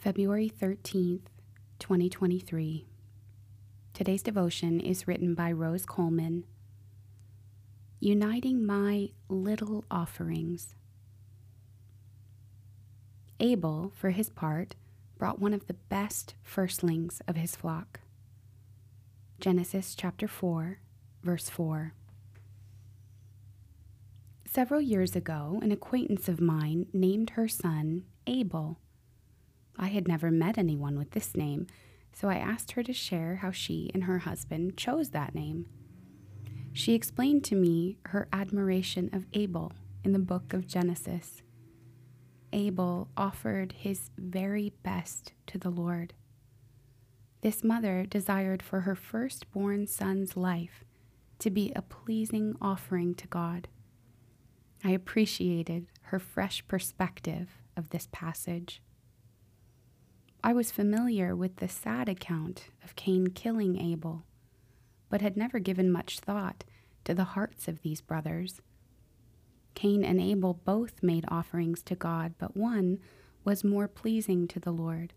February 13th, 2023. Today's devotion is written by Rose Coleman. Uniting my little offerings. Abel, for his part, brought one of the best firstlings of his flock. Genesis chapter 4, verse 4. Several years ago, an acquaintance of mine named her son Abel. I had never met anyone with this name, so I asked her to share how she and her husband chose that name. She explained to me her admiration of Abel in the book of Genesis. Abel offered his very best to the Lord. This mother desired for her firstborn son's life to be a pleasing offering to God. I appreciated her fresh perspective of this passage. I was familiar with the sad account of Cain killing Abel, but had never given much thought to the hearts of these brothers. Cain and Abel both made offerings to God, but one was more pleasing to the Lord.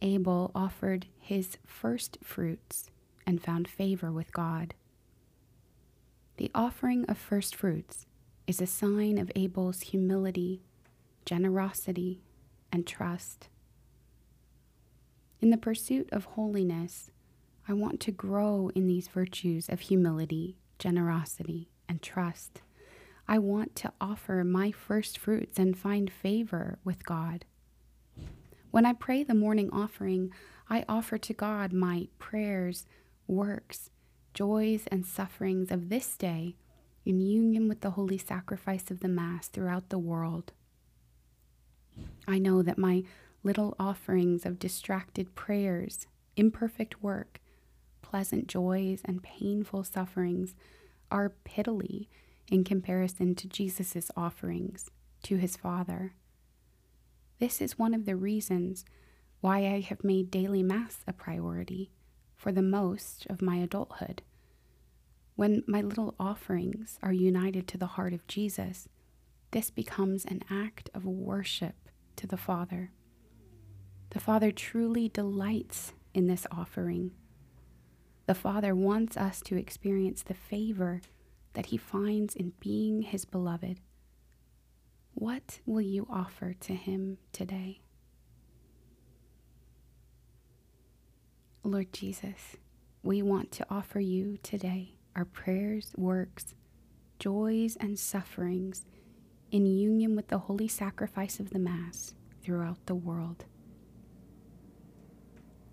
Abel offered his first fruits and found favor with God. The offering of first fruits is a sign of Abel's humility, generosity, and trust. In the pursuit of holiness, I want to grow in these virtues of humility, generosity, and trust. I want to offer my first fruits and find favor with God. When I pray the morning offering, I offer to God my prayers, works, joys, and sufferings of this day in union with the holy sacrifice of the Mass throughout the world. I know that my little offerings of distracted prayers, imperfect work, pleasant joys, and painful sufferings are piddly in comparison to Jesus' offerings to his Father. This is one of the reasons why I have made daily Mass a priority for the most of my adulthood. When my little offerings are united to the heart of Jesus, this becomes an act of worship to the Father. The Father truly delights in this offering. The Father wants us to experience the favor that he finds in being his beloved. What will you offer to him today? Lord Jesus, we want to offer you today our prayers, works, joys, and sufferings in union with the holy sacrifice of the Mass throughout the world.